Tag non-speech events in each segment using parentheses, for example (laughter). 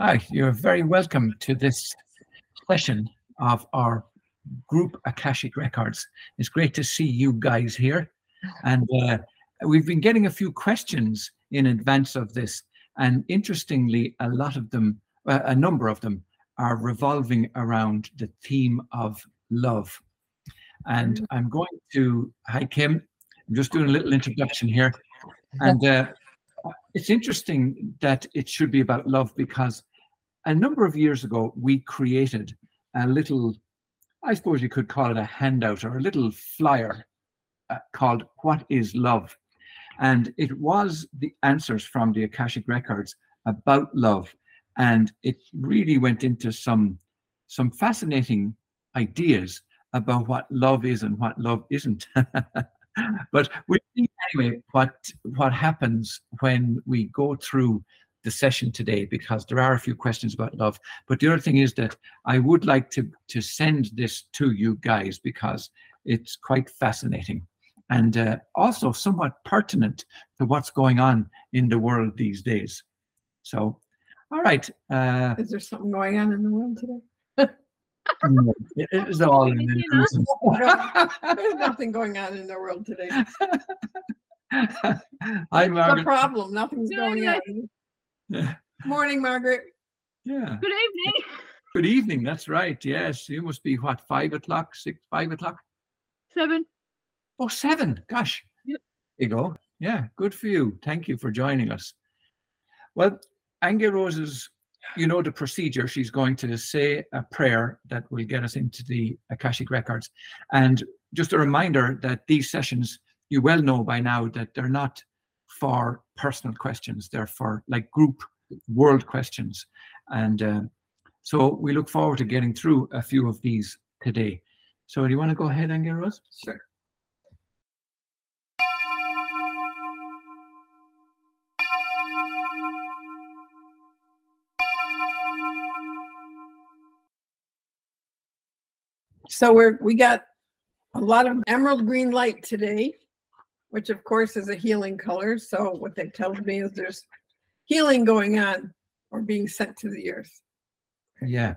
Hi, you're very welcome to this session of our group Akashic Records. It's great to see you guys here. And uh, we've been getting a few questions in advance of this. And interestingly, a lot of them, uh, a number of them, are revolving around the theme of love. And I'm going to, hi Kim, I'm just doing a little introduction here. And uh, it's interesting that it should be about love because a number of years ago, we created a little, I suppose you could call it a handout or a little flyer uh, called What is Love? And it was the answers from the Akashic Records about love. And it really went into some, some fascinating ideas about what love is and what love isn't. (laughs) but we anyway what what happens when we go through the session today because there are a few questions about love. But the other thing is that I would like to to send this to you guys because it's quite fascinating and uh, also somewhat pertinent to what's going on in the world these days. So, all right. Uh, Is there something going on in the world today? it is all in the (laughs) There's nothing going on in the world today. Hi, The Margaret. problem, nothing's going on. Yeah. Morning, Margaret. Yeah. Good evening. (laughs) Good evening. That's right. Yes, you must be what five o'clock, six, five o'clock. Seven. Oh, seven. Gosh. Yep. There you go. Yeah, good for you. Thank you for joining us. Well, Aingeal Rose's, you know the procedure. She's going to say a prayer that will get us into the Akashic Records. And just a reminder that these sessions, you well know by now that they're not for personal questions, they're for like group world questions. And uh, so we look forward to getting through a few of these today. So do you want to go ahead, Aingeal Rose? Sure. So we're we got a lot of emerald green light today, which of course is a healing color. So what that tells me is there's healing going on or being sent to the earth. Yeah.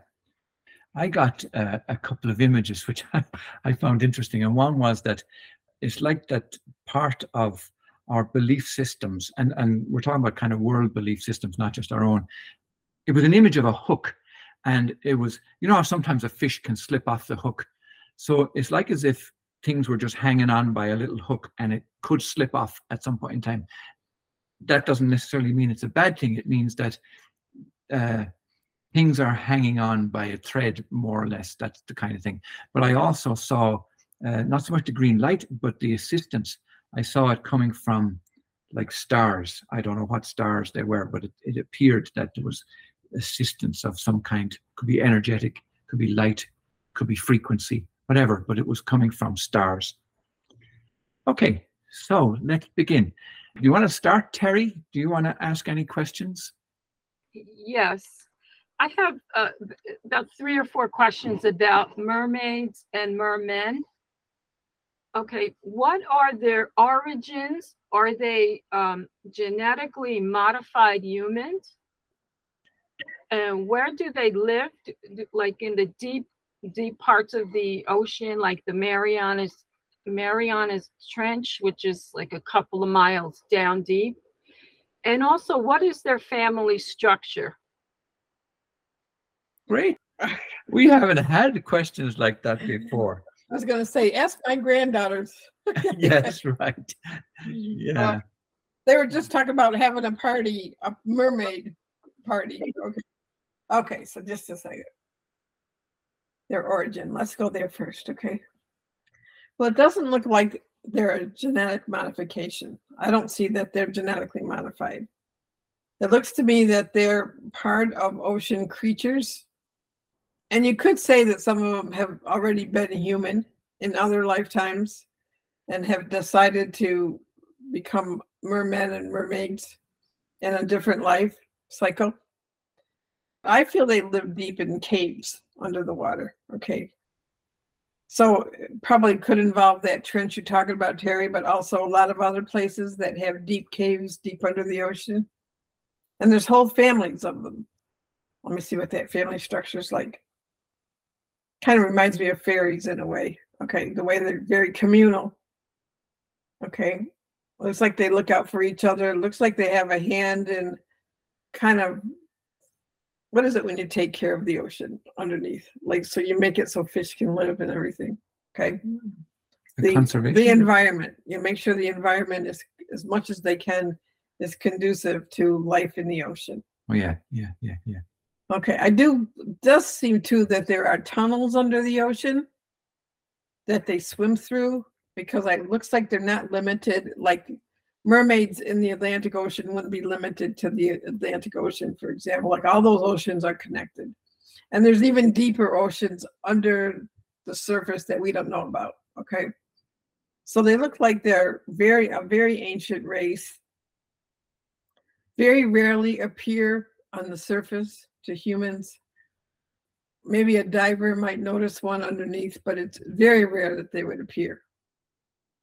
I got uh, a couple of images which I, (laughs) I found interesting. And one was that it's like that part of our belief systems, and, and we're talking about kind of world belief systems, not just our own. It was an image of a hook. And it was, you know sometimes a fish can slip off the hook. So it's like as if things were just hanging on by a little hook and it could slip off at some point in time. That doesn't necessarily mean it's a bad thing. It means that uh, things are hanging on by a thread, more or less. That's the kind of thing. But I also saw uh, not so much the green light, but the assistance. I saw it coming from like stars. I don't know what stars they were, but it, it appeared that there was assistance of some kind. Could be energetic, could be light, could be frequency, whatever, but it was coming from stars. Okay, so let's begin. Do you want to start, Terry? Do you want to ask any questions? Yes. I have uh, about three or four questions about mermaids and mermen. Okay, what are their origins? Are they um, genetically modified humans? And where do they live? Like in the deep, deep parts of the ocean, like the Marianas, Marianas Trench, which is like a couple of miles down deep? And also, what is their family structure? Great. (laughs) We haven't had questions like that before. I was gonna say, ask my granddaughters. (laughs) yes, right. (laughs) Yeah. Uh, they were just talking about having a party, a mermaid party. Okay. Okay, so just a second. Their origin. Let's go there first, okay? Well, it doesn't look like they're a genetic modification. I don't see that they're genetically modified. It looks to me that they're part of ocean creatures. And you could say that some of them have already been human in other lifetimes and have decided to become mermen and mermaids in a different life cycle. I feel they live deep in caves under the water. Okay. So it probably could involve that trench you're talking about, Terry, but also a lot of other places that have deep caves deep under the ocean. And there's whole families of them. Let me see what that family structure is like. Kind of reminds me of fairies in a way. Okay, the way they're very communal. Okay, looks like they look out for each other. Looks like they have a hand in kind of what is it when you take care of the ocean underneath? Like so you make it so fish can live and everything. Okay. The, conservation. the environment. You make sure the environment is as much as they can is conducive to life in the ocean. oh yeah, yeah, yeah, yeah. Okay, I do does seem too that there are tunnels under the ocean that they swim through because it looks like they're not limited like mermaids in the Atlantic Ocean wouldn't be limited to the Atlantic Ocean, for example. Like all those oceans are connected. And there's even deeper oceans under the surface that we don't know about. Okay. So they look like they're very a very ancient race. Very rarely appear on the surface to humans. Maybe a diver might notice one underneath, but it's very rare that they would appear.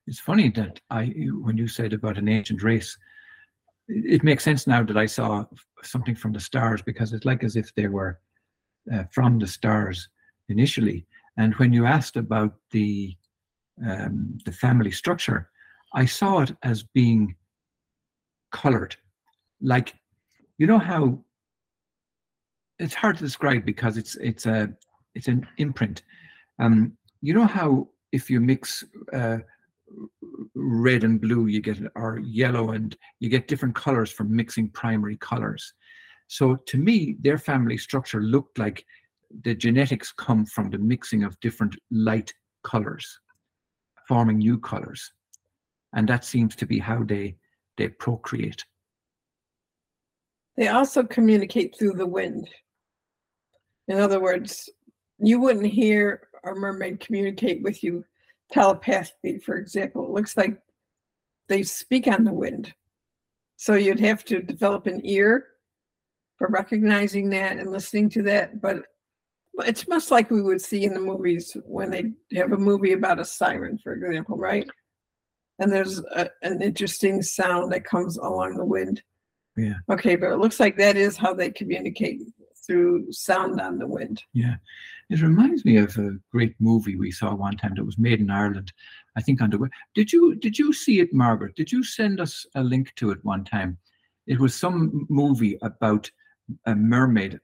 It's funny that I, when you said about an ancient race, it makes sense now that I saw something from the stars because it's like as if they were uh, from the stars initially. And when you asked about the um, the family structure, I saw it as being colored, like you know how it's hard to describe because it's it's a it's an imprint. Um, you know how if you mix uh, red and blue, you get or yellow and you get different colors from mixing primary colors. So to me, their family structure looked like the genetics come from the mixing of different light colors, forming new colors, and that seems to be how they they procreate. They also communicate through the wind. In other words, you wouldn't hear a mermaid communicate with you telepathically, for example. It looks like they speak on the wind. So you'd have to develop an ear for recognizing that and listening to that. But it's much like we would see in the movies when they have a movie about a siren, for example, right? And there's a, an interesting sound that comes along the wind. Yeah. Okay, but it looks like that is how they communicate through sound on the wind. Yeah, it reminds me of a great movie we saw one time that was made in Ireland. I think on the web. Did you did you see it, Margaret? Did you send us a link to it one time? It was some movie about a mermaid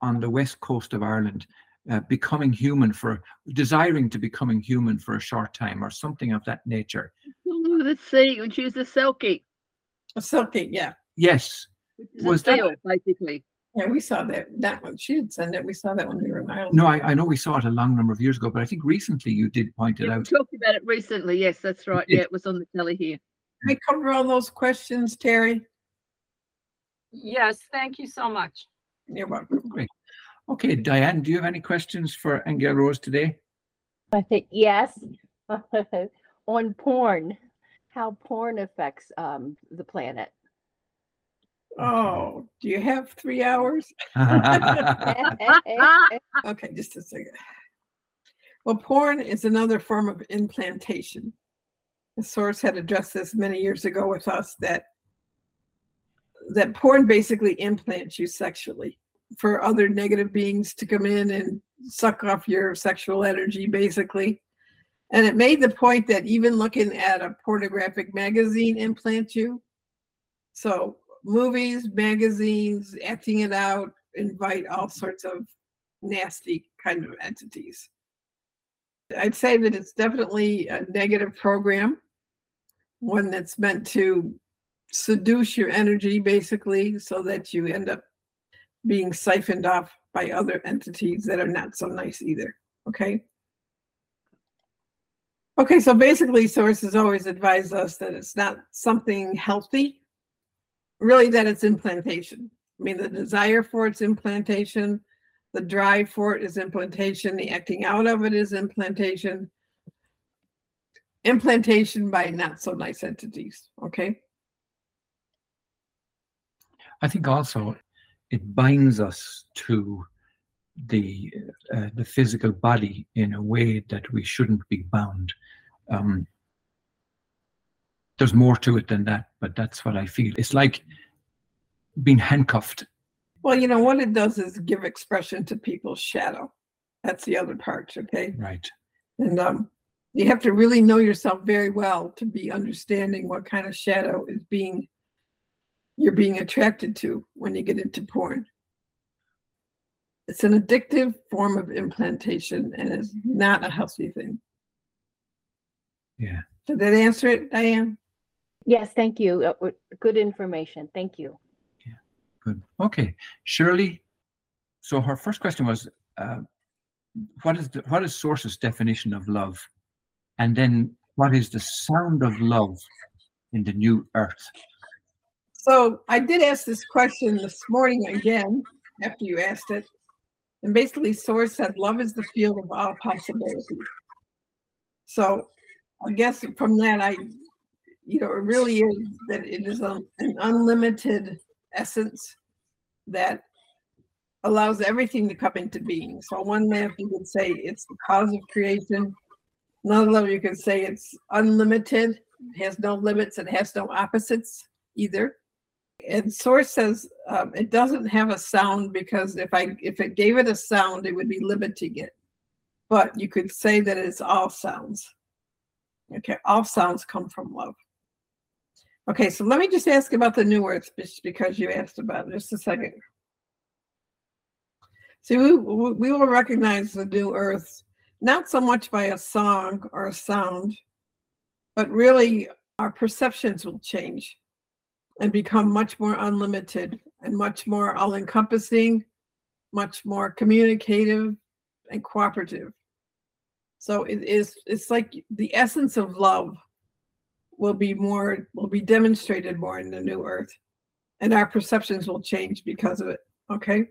on the west coast of Ireland uh, becoming human for desiring to becoming human for a short time or something of that nature. Ooh, the sea, and she's a selkie. A selkie, yeah. Yes, Was a that- basically. Yeah, we saw that that one. She did send it. We saw that when we were in Ireland. no, I, I know we saw it a long number of years ago, but I think recently you did point it Yeah, we out. talked about it recently. Yes, that's right. Yeah, it was on the telly here. Can we cover all those questions, Terry. Yes, thank you so much. You're welcome. Great. Okay, Diane, do you have any questions for Aingeal Rose today? I think yes. (laughs) On porn, how porn affects um, the planet. Oh, do you have three hours? (laughs) (laughs) Okay, just a second. Well, porn is another form of implantation. The source had addressed this many years ago with us that that porn basically implants you sexually for other negative beings to come in and suck off your sexual energy, basically. And it made the point that even looking at a pornographic magazine implants you. So movies, magazines, acting it out, invite all sorts of nasty kind of entities. I'd say that it's definitely a negative program, one that's meant to seduce your energy basically so that you end up being siphoned off by other entities that are not so nice either. Okay. Okay, so basically, sources always advise us that it's not something healthy, really, that it's implantation. I mean, the desire for its implantation, the drive for it is implantation, the acting out of it is implantation. Implantation by not so nice entities. Okay. I think also it binds us to the uh, the physical body in a way that we shouldn't be bound. Um, there's more to it than that, but that's what I feel. It's like being handcuffed. Well, you know, what it does is give expression to people's shadow. That's the other part, okay? Right. And um, you have to really know yourself very well to be understanding what kind of shadow is being you're being attracted to when you get into porn. It's an addictive form of implantation and it's not a healthy thing. Yeah. Did that answer it, Diane? Yes, thank you. Uh, w- Good information. Thank you. Yeah, good. Okay. Shirley. So her first question was, uh, what is the, what is Source's definition of love? And then what is the sound of love in the new earth? So I did ask this question this morning again after you asked it. And basically, Source said, Love is the field of all possibilities. So I guess from that, I, you know, it really is that it is a, an unlimited essence that allows everything to come into being. So one level you could say it's the cause of creation. Another level you could say it's unlimited, has no limits, and has no opposites either and source says um, it doesn't have a sound because if i if it gave it a sound it would be limiting it but you could say that it's all sounds okay all sounds come from love okay so let me just ask about the new earth just because you asked about it just a second see we, we will recognize the new earth not so much by a song or a sound but really our perceptions will change and become much more unlimited and much more all encompassing, much more communicative and cooperative. So it is it's like the essence of love will be more will be demonstrated more in the new earth and our perceptions will change because of it okay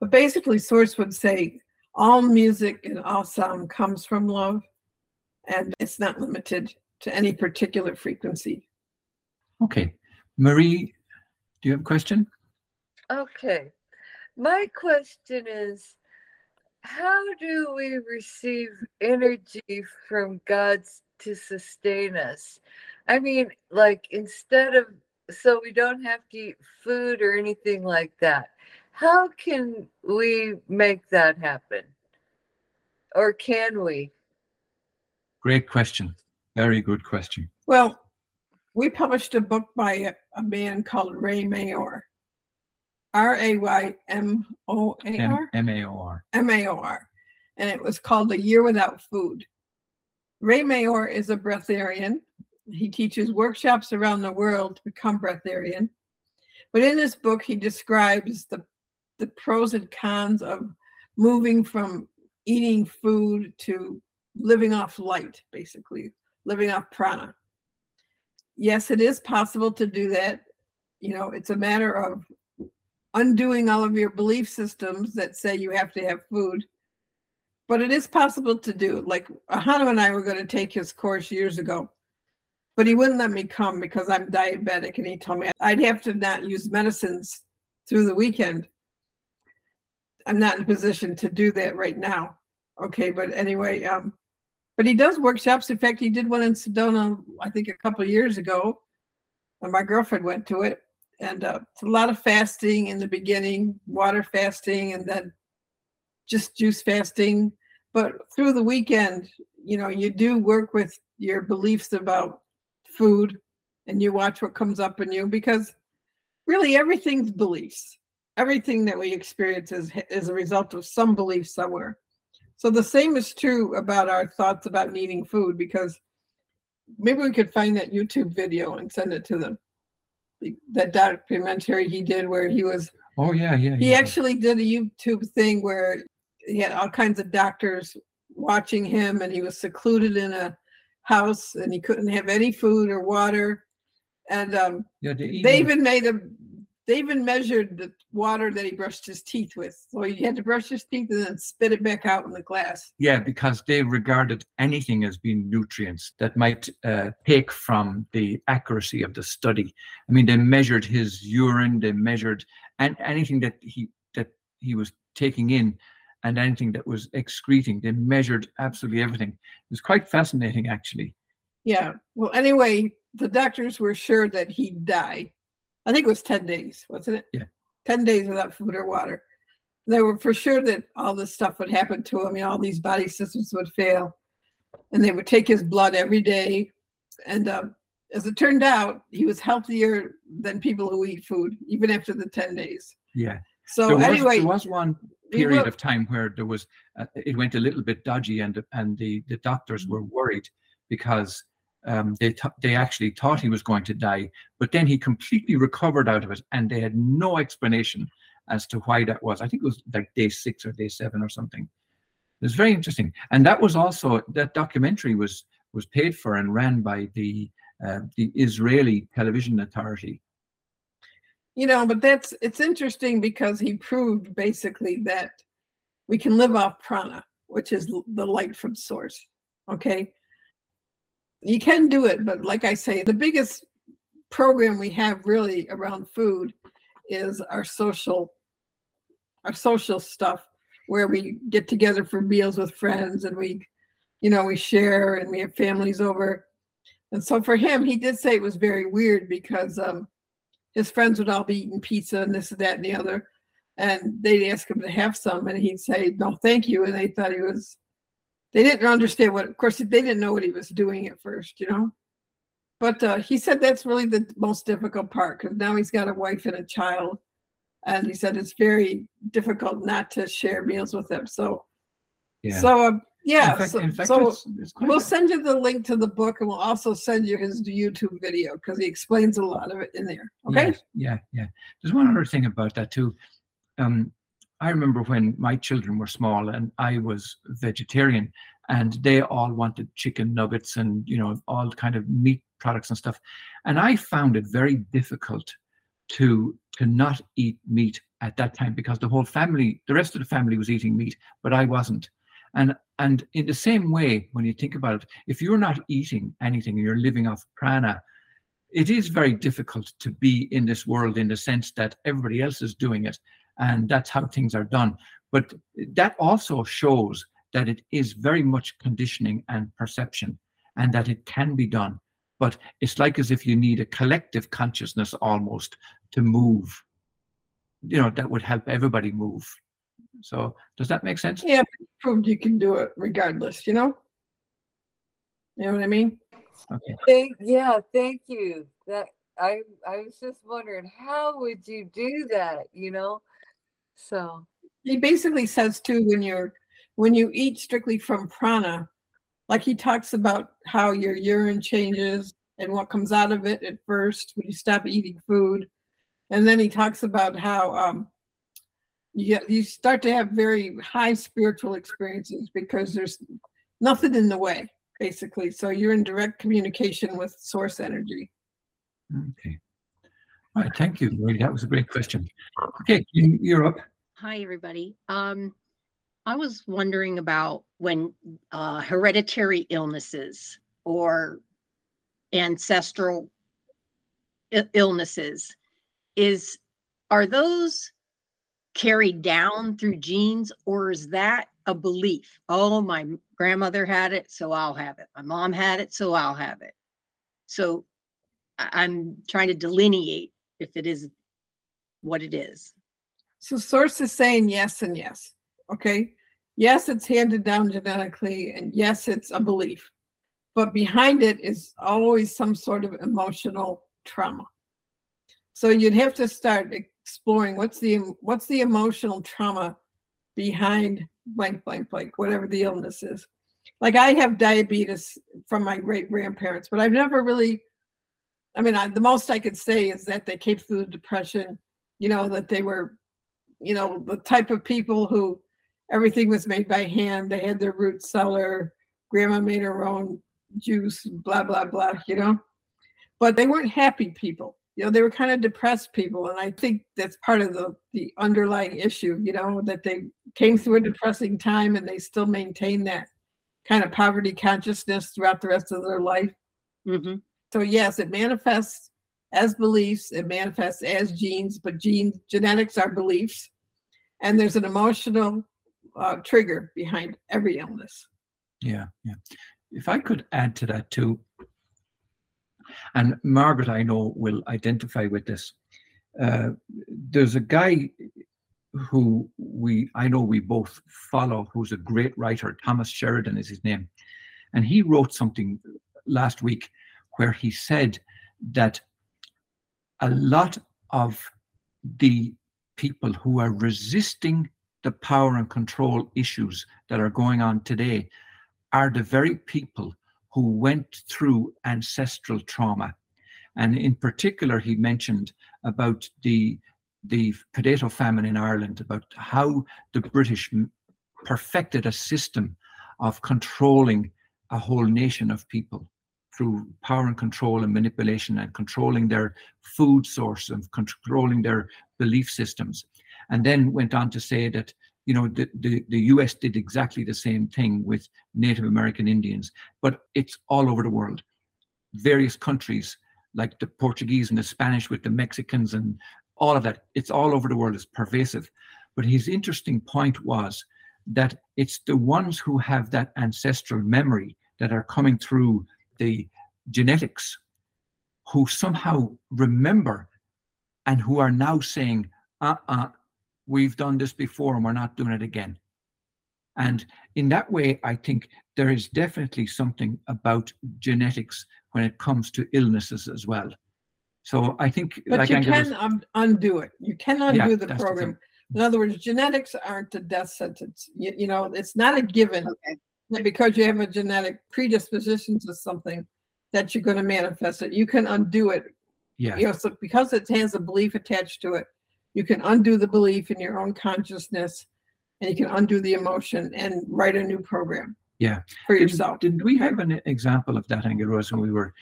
but basically source would say all music and all sound comes from love and it's not limited to any particular frequency Okay. Marie, do you have a question? Okay. My question is how do we receive energy from God's to sustain us? I mean, like instead of so we don't have to eat food or anything like that. How can we make that happen? Or can we? Great question. Very good question. Well, we published a book by a, a man called Ray Maor, R A Y M O A M R, M A O R. M A O R, and it was called A Year Without Food. Ray Maor is a breatharian. He teaches workshops around the world to become breatharian. But in this book, he describes the, the pros and cons of moving from eating food to living off light, basically, living off prana yes, it is possible to do that. You know, it's a matter of undoing all of your belief systems that say you have to have food. But it is possible to do. Like Ahonu and I were going to take his course years ago, but he wouldn't let me come because I'm diabetic, and he told me I'd have to not use medicines through the weekend. I'm not in a position to do that right now. Okay, but anyway, um, but he does workshops. In fact, he did one in Sedona, I think, a couple of years ago. And my girlfriend went to it. And uh, it's a lot of fasting in the beginning, water fasting, and then just juice fasting. But through the weekend, you know, you do work with your beliefs about food and you watch what comes up in you because really everything's beliefs. Everything that we experience is, is a result of some belief somewhere. So the same is true about our thoughts about needing food because maybe we could find that YouTube video and send it to them. The- That documentary he did where he was Oh, yeah, yeah. he yeah. actually did a YouTube thing where he had all kinds of doctors watching him and he was secluded in a house and he couldn't have any food or water. And um, Yeah, the they even made him, they even measured the water that he brushed his teeth with. So he had to brush his teeth and then spit it back out in the glass. Yeah, because they regarded anything as being nutrients that might uh, take from the accuracy of the study. I mean, they measured his urine, they measured and anything that he that he was taking in, and anything that was excreting. They measured absolutely everything. It was quite fascinating, actually. Yeah. Well, anyway, the doctors were sure that he'd die. I think it was 10 days, wasn't it? Yeah. 10 days without food or water. They were for sure that all this stuff would happen to him, you know, all these body systems would fail. And they would take his blood every day. And um, as it turned out, he was healthier than people who eat food, even after the 10 days. Yeah. So there was, anyway, there was one period of time where there was uh, it went a little bit dodgy and and the the doctors were Mm-hmm. worried because um, they th- they actually thought he was going to die but then he completely recovered out of it and they had no explanation as to why that was. I think it was like day six or day seven or something. It was very interesting. And that was also that documentary was was paid for and ran by the uh, the israeli television authority you know, but that's it's interesting because he proved basically that we can live off prana, which is the light from source. Okay. You can do it, but like I say, the biggest program we have really around food is our social our social stuff where we get together for meals with friends and we you know we share and we have families over and so for him he did say it was very weird because um his friends would all be eating pizza and this and that and the other. And they'd ask him to have some, and he'd say, No, thank you. And they thought he was, they didn't understand what, of course, they didn't know what he was doing at first, you know. But uh, he said that's really the most difficult part because now he's got a wife and a child. And he said it's very difficult not to share meals with them. So, yeah so uh, yeah. fact, so fact so it's, it's We'll send you the link to the book and we'll also send you his YouTube video because he explains a lot of it in there. Okay. Yes, yeah, yeah. There's one other thing about that too. Um, I remember when my children were small and I was vegetarian, and they all wanted chicken nuggets and you know all kind of meat products and stuff, and I found it very difficult to to not eat meat at that time because the whole family, the rest of the family was eating meat, but I wasn't. And and in the same way, when you think about it, if you're not eating anything and you're living off prana, it is very difficult to be in this world in the sense that everybody else is doing it and that's how things are done. But that also shows that it is very much conditioning and perception and that it can be done. But it's like as if you need a collective consciousness almost to move you know that would help everybody move so does that make sense Yeah, proved you can do it regardless, you know? You know what I mean? okay Thank, yeah, thank you. That I I was just wondering how would you do that, you know? So He basically says too when you're when you eat strictly from prana, like he talks about how your urine changes and what comes out of it at first when you stop eating food. And then he talks about how um you get, you start to have very high spiritual experiences because there's nothing in the way, basically. So you're in direct communication with source energy. okay all right thank you Rory. that was a great question okay you, you're up Hi, everybody. Um, I was wondering about when uh, hereditary illnesses or ancestral illnesses is are those carried down through genes or is that a belief? Oh, my grandmother had it, so I'll have it. My mom had it, so I'll have it. So I'm trying to delineate if it is what it is. So source is saying yes and yes. Okay. Yes, it's handed down genetically, and yes, it's a belief. But behind it is always some sort of emotional trauma. So you'd have to start exploring what's the what's the emotional trauma behind blank blank blank, whatever the illness is. Like I have diabetes from my great grandparents, but I've never really I mean, I, the most I could say is that they came through the depression, you know, that they were you know, the type of people who everything was made by hand. They had their root cellar. Grandma made her own juice, blah, blah, blah, you know. But they weren't happy people. You know, they were kind of depressed people. And I think that's part of the the underlying issue, you know, that they came through a depressing time and they still maintain that kind of poverty consciousness throughout the rest of their life. hmm So yes, it manifests as beliefs, it manifests as genes, but genes genetics are beliefs, and there's an emotional uh, trigger behind every illness. Yeah, yeah. If I could add to that too, and Margaret, I know, will identify with this. uh, there's a guy who we I know we both follow, who's a great writer. Thomas Sheridan is his name, and he wrote something last week where he said that a lot of the people who are resisting the power and control issues that are going on today are the very people who went through ancestral trauma. And in particular, he mentioned about the the potato famine in Ireland, about how the British perfected a system of controlling a whole nation of people through power and control and manipulation and controlling their food source and controlling their belief systems. And then went on to say that, you know, the, the, the US did exactly the same thing with Native American Indians, but it's all over the world. Various countries, like the Portuguese and the Spanish with the Mexicans and all of that, it's all over the world, it's pervasive. But his interesting point was that it's the ones who have that ancestral memory that are coming through the genetics who somehow remember and who are now saying, uh uh, we've done this before and we're not doing it again. And in that way, I think there is definitely something about genetics when it comes to illnesses as well. So I think, But like you Angela can undo it. You can Yeah, undo the that's the program. thing. In other words, genetics aren't a death sentence. You, you know, it's not a given Okay. that because you have a genetic predisposition to something that you're going to manifest it. You can undo it. yeah, You know, so because it has a belief attached to it, you can undo the belief in your own consciousness and you can undo the emotion and write a new program. Yeah. For Did- yourself. Did we have an example of that, Aingeal Rose, when we were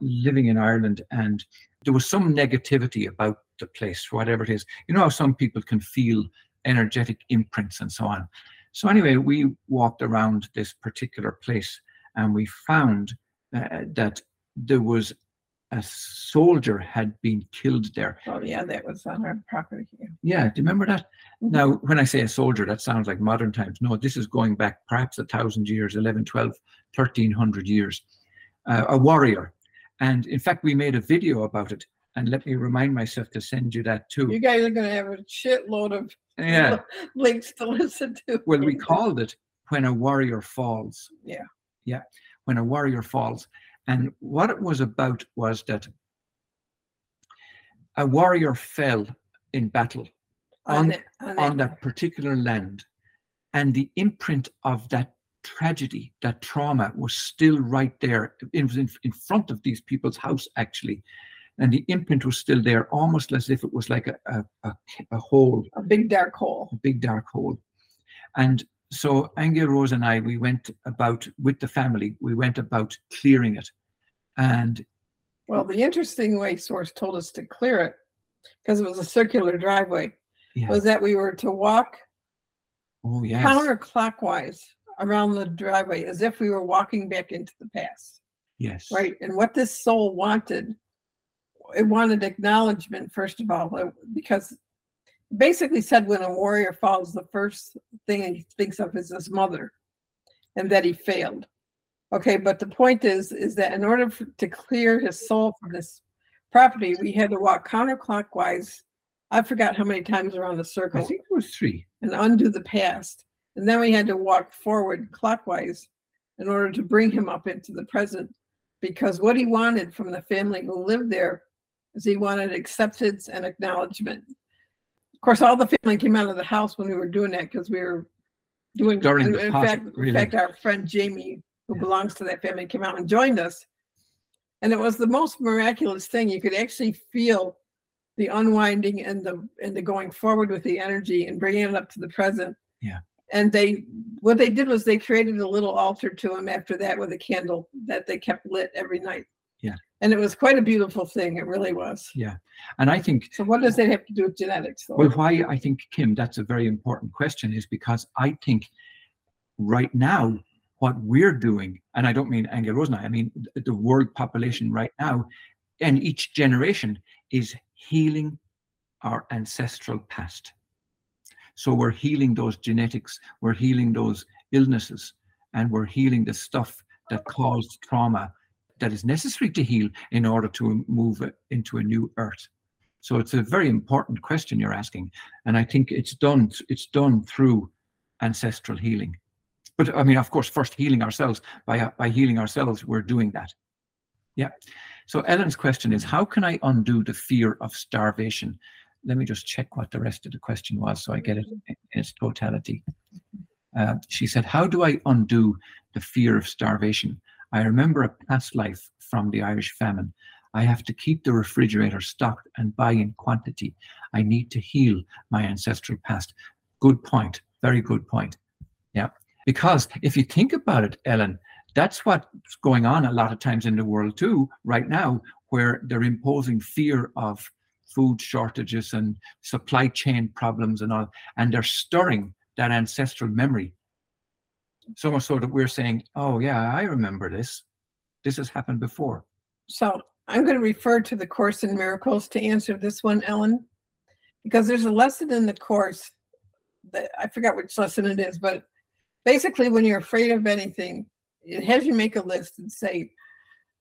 living in Ireland and there was some negativity about the place, whatever it is? You know how some people can feel energetic imprints and so on. So anyway, we walked around this particular place and we found uh, that there was a soldier had been killed there. Oh, yeah, that was on our property. yeah. Yeah, do you remember that? Mhm. Now, when I say a soldier, that sounds like modern times. No, this is going back perhaps a thousand years, 11, 12, 1300 years. Uh, a warrior. And in fact, we made a video about it. And let me remind myself to send you that too. You guys are going to have a shitload of Yeah. (laughs) links to listen to. Well, we called it When a Warrior Falls. Yeah. Yeah. When a Warrior Falls. And what it was about was that a warrior fell in battle on- that- on on that- that particular land and the imprint of that tragedy that trauma was still right there it was in, in front of these people's house actually. And the imprint was still there almost as if it was like a, a, a, a hole. A big dark hole. a big dark hole. And so Aingeal Rose and I we went about with the family we went about clearing it and Well, the interesting way Source told us to clear it, because it was a circular driveway, yeah was that we were to walk oh yes counterclockwise around the driveway as if we were walking back into the past. yes Right. And what this soul wanted, it wanted acknowledgement, first of all, uh, because basically said when a warrior falls, the first thing he thinks of is his mother and that he failed. Okay, but the point is, is that in order for, to clear his soul from this property, we had to walk counterclockwise. I forgot how many times around the I circle think it was three and undo the past. And then we had to walk forward clockwise in order to bring him up into the present. Because what he wanted from the family who lived there is he wanted acceptance and acknowledgement. Of course, all the family came out of the house when we were doing that because we were doing During in, the in fact, in fact, our friend Jamie, who belongs to that family, came out and joined us. And it was the most miraculous thing. You could actually feel the unwinding and the and the going forward with the energy and bringing it up to the present. Yeah. And they what they did was they created a little altar to him after that with a candle that they kept lit every night. And it was quite a beautiful thing. It really was. Yeah, and I think So what does that have to do with genetics? Though? Well, why I think, Kim, that's a very important question is because I think right now, what we're doing, and I don't mean Angel Rosna, I mean the world population right now, and each generation is healing our ancestral past. So we're healing those genetics, we're healing those illnesses, and we're healing the stuff that caused trauma that is necessary to heal in order to move into a new earth. So it's a very important question you're asking, and I think it's done. It's done through ancestral healing. But I mean, of course, first healing ourselves by by healing ourselves, we're doing that. Yeah. So Ellen's question is, how can I undo the fear of starvation? Let me just check what the rest of the question was, so I get it in its totality. Uh, she said, "How do I undo the fear of starvation? I remember a past life from the Irish famine. I have to keep the refrigerator stocked and buy in quantity. I need to heal my ancestral past. Good point. Very good point. Yeah. Because if you think about it, Ellen, that's what's going on a lot of times in the world too, right now, where they're imposing fear of food shortages and supply chain problems and all, and they're stirring that ancestral memory. So much so that we're saying, oh, yeah, I remember this. This has happened before. So I'm going to refer to the Course in Miracles to answer this one, Ellen, because there's a lesson in the Course that I forgot which lesson it is, but basically, when you're afraid of anything, it has you make a list and say,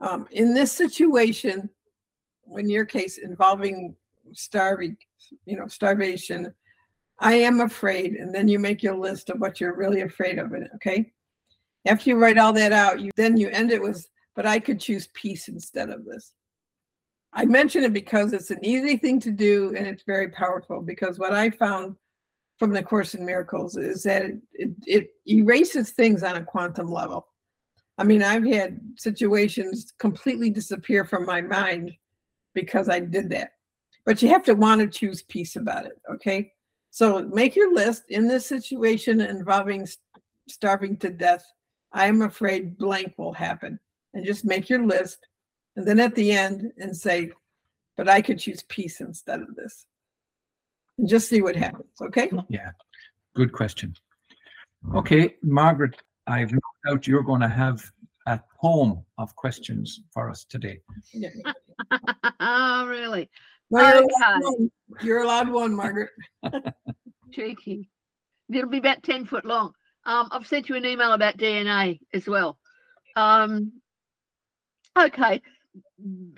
um, in this situation, in your case involving starving, you know, starvation, I am afraid. And then you make your list of what you're really afraid of. It okay. After you write all that out, you then you end it with, but I could choose peace instead of this. I mention it because it's an easy thing to do and it's very powerful. Because what I found from the Course in Miracles is that it, it, it erases things on a quantum level. I mean, I've had situations completely disappear from my mind because I did that. But you have to want to choose peace about it. Okay. So make your list in this situation involving starving to death. I am afraid blank will happen. And just make your list. And then at the end and say, but I could choose peace instead of this. And just see what happens. Okay. Yeah. Good question. Okay, Margaret, I've no doubt you're going to have a poem of questions for us today. (laughs) Oh, really? No, you're, allowed Okay. one. you're allowed one, Margaret. (laughs) Cheeky. It'll be about 10 foot long. Um, I've sent you an email about DNA as well. Um, okay.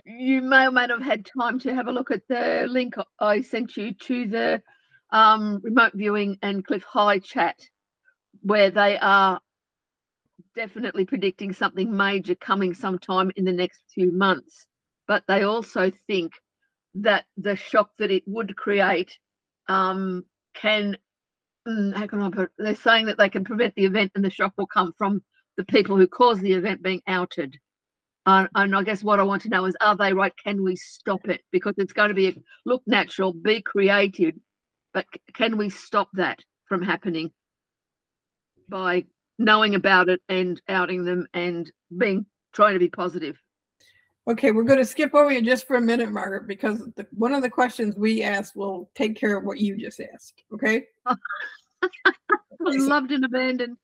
You may or may not have had time to have a look at the link I sent you to the um, remote viewing and Cliff High chat, where they are definitely predicting something major coming sometime in the next few months. But they also think that the shock that it would create um, can mm, how can I put it? They're saying that they can prevent the event and the shock will come from the people who caused the event being outed. And I guess what I want to know is, are they right? Can we stop it? Because it's going to be a, look natural, be creative, but can we stop that from happening by knowing about it and outing them and being trying to be positive? Okay, we're going to skip over you just for a minute, Margaret, because the, one of the questions we asked will take care of what you just asked. Okay, (laughs) Loved and abandoned.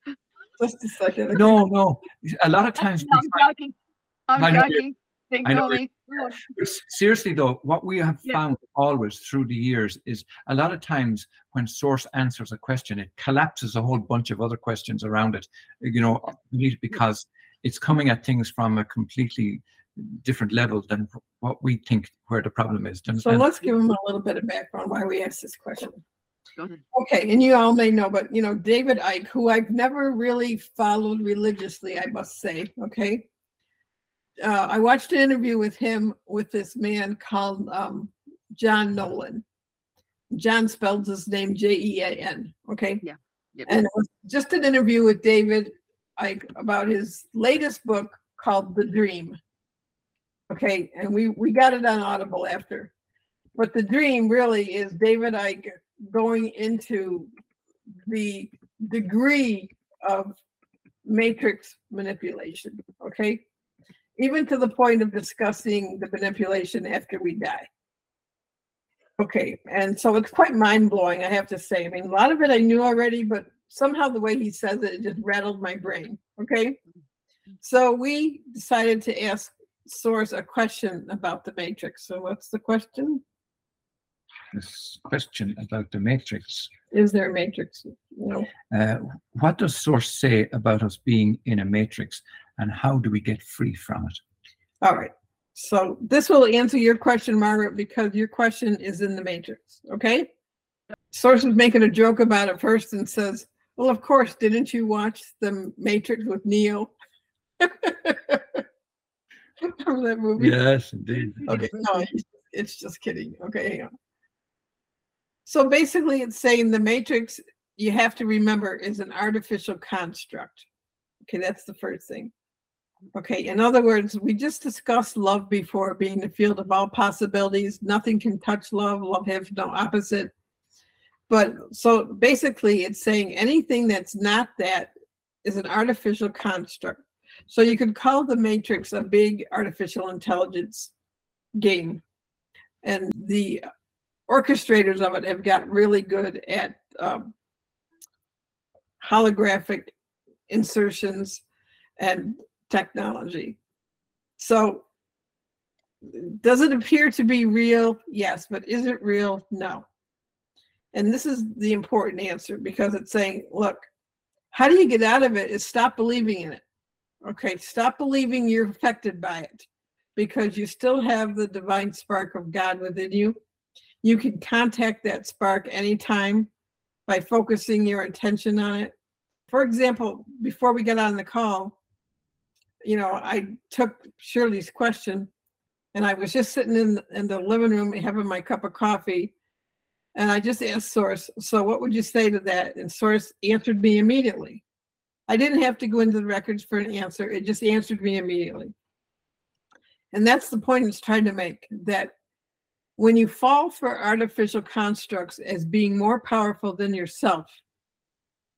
just a second. No, no. A lot of times, we I'm find- joking. I'm I joking. I know Ignore me. Go on. But s- seriously though, what we have Yeah. found always through the years is a lot of times when source answers a question, it collapses a whole bunch of other questions around it. You know, because it's coming at things from a completely different level than what we think where the problem is. So understand? let's give them a little bit of background why we asked this question. Go ahead. Okay, and you all may know, but you know, David Icke, who I've never really followed religiously, I must say, okay. Uh, I watched an interview with him with this man called um, Jean Nolan. Jean spells his name J E A N, okay? Yeah. Yep. And it was just an interview with David Icke about his latest book called The Dream. Okay, and we we got it on Audible after. But the dream really is David Icke going into the degree of matrix manipulation, okay? Even to the point of discussing the manipulation after we die. Okay, and so it's quite mind blowing, I have to say. I mean, a lot of it I knew already, but somehow the way he says it, it just rattled my brain, okay? So we decided to ask Source a question about the matrix. So what's the question? This question about the matrix. Is there a matrix? Know, Uh, what does source say about us being in a matrix and how do we get free from it? all right. So this will answer your question, Margaret, because your question is in the matrix, okay? Source was making a joke about it first and says, well, of course, didn't you watch the Matrix with Neo? (laughs) (laughs) Remember that movie? Yes, indeed. (laughs) Okay, no, it's- just kidding. Okay, hang on. So basically, it's saying the matrix, you have to remember, is an artificial construct. Okay, that's the first thing. Okay, in other words, we just discussed love before being the field of all possibilities. Nothing can touch love. Love has no opposite. But so basically, it's saying anything that's not that is an artificial construct. So you could call the matrix a big artificial intelligence game. And the orchestrators of it have got really good at um, holographic insertions and technology. So does it appear to be real? Yes, but is it real? No. And this is the important answer because it's saying, look, how do you get out of it is stop believing in it. Okay, stop believing you're affected by it because you still have the divine spark of God within you. You can contact that spark anytime by focusing your attention on it. For example, before we get on the call, you know, I took Shirley's question and I was just sitting in, in the living room having my cup of coffee. And I just asked Source, so what would you say to that? And Source answered me immediately. I didn't have to go into the records for an answer. It just answered me immediately. And that's the point it's trying to make that when you fall for artificial constructs as being more powerful than yourself,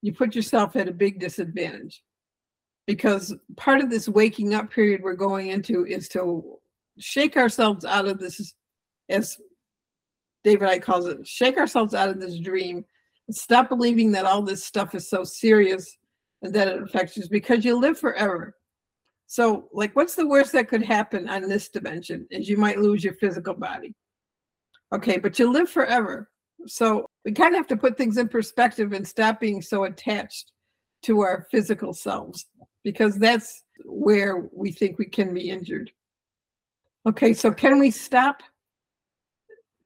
you put yourself at a big disadvantage. Because part of this waking up period we're going into is to shake ourselves out of this, as David Icke calls it, shake ourselves out of this dream stop believing that all this stuff is so serious that it affects you because you live forever. So, like, what's the worst that could happen on this dimension is you might lose your physical body. Okay, but you live forever. So we kind of have to put things in perspective and stop being so attached to our physical selves because that's where we think we can be injured. Okay, so can we stop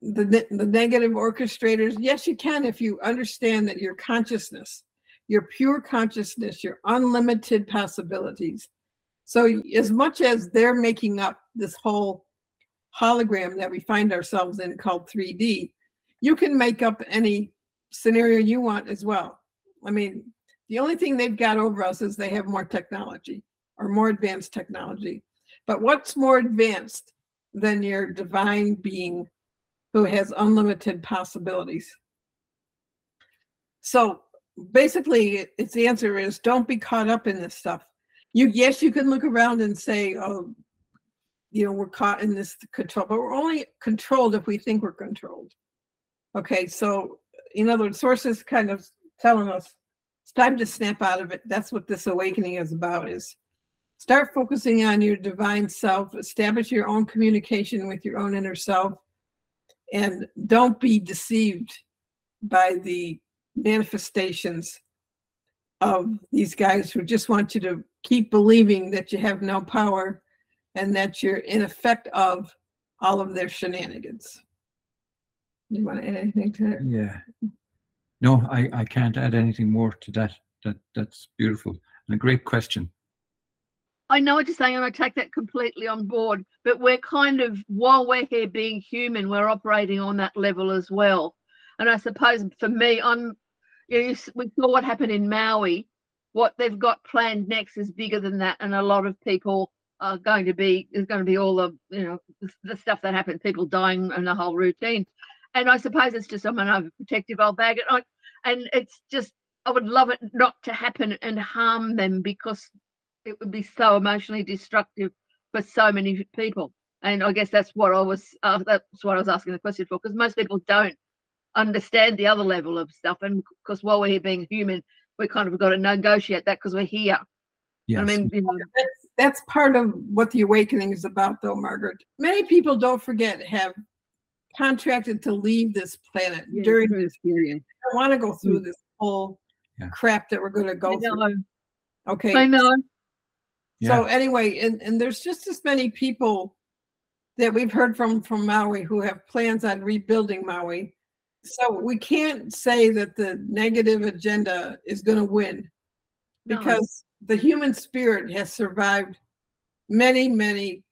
the, the negative orchestrators? Yes, you can if you understand that your consciousness, your pure consciousness, your unlimited possibilities. So, as much as they're making up this whole hologram that we find ourselves in called 3D, you can make up any scenario you want as well. I mean, the only thing they've got over us is they have more technology or more advanced technology. But what's more advanced than your divine being who has unlimited possibilities? So basically, its answer is don't be caught up in this stuff. You yes, you can look around and say, oh, you know, we're caught in this control, but we're only controlled if we think we're controlled. Okay, so in other words, sources kind of telling us it's time to snap out of it. That's what this awakening is about is start focusing on your divine self, establish your own communication with your own inner self, and don't be deceived by the manifestations of these guys who just want you to keep believing that you have no power and that you're in effect of all of their shenanigans. You want to add anything to that? Yeah. No, I, I can't add anything more to that. That that's beautiful and a great question. I know what you're saying, and I take that completely on board. But we're kind of, while we're here being human, we're operating on that level as well. And I suppose for me, I'm, you know, you we saw what happened in Maui. What they've got planned next is bigger than that, and a lot of people are going to be. There's going to be all the, you know, the, the stuff that happened, people dying, and the whole routine. And I suppose it's just I'm an overprotective old bag, and I, and it's just I would love it not to happen and harm them because it would be so emotionally destructive for so many people. And I guess that's what I was uh, that's what I was asking the question for because most people don't understand the other level of stuff. And because while we're here being human, we kind of got to negotiate that because we're here. Yes. I mean, you know, That's, that's part of what the awakening is about, though, Margaret. Many people, don't forget, have contracted to leave this planet yeah, during this. this period. I want to go through mm. this whole Yeah. crap that we're going to I go through. Okay. I know. So anyway, and, and there's just as many people that we've heard from from Maui who have plans on rebuilding Maui. So we can't say that the negative agenda is going to win No. because the human spirit has survived many, many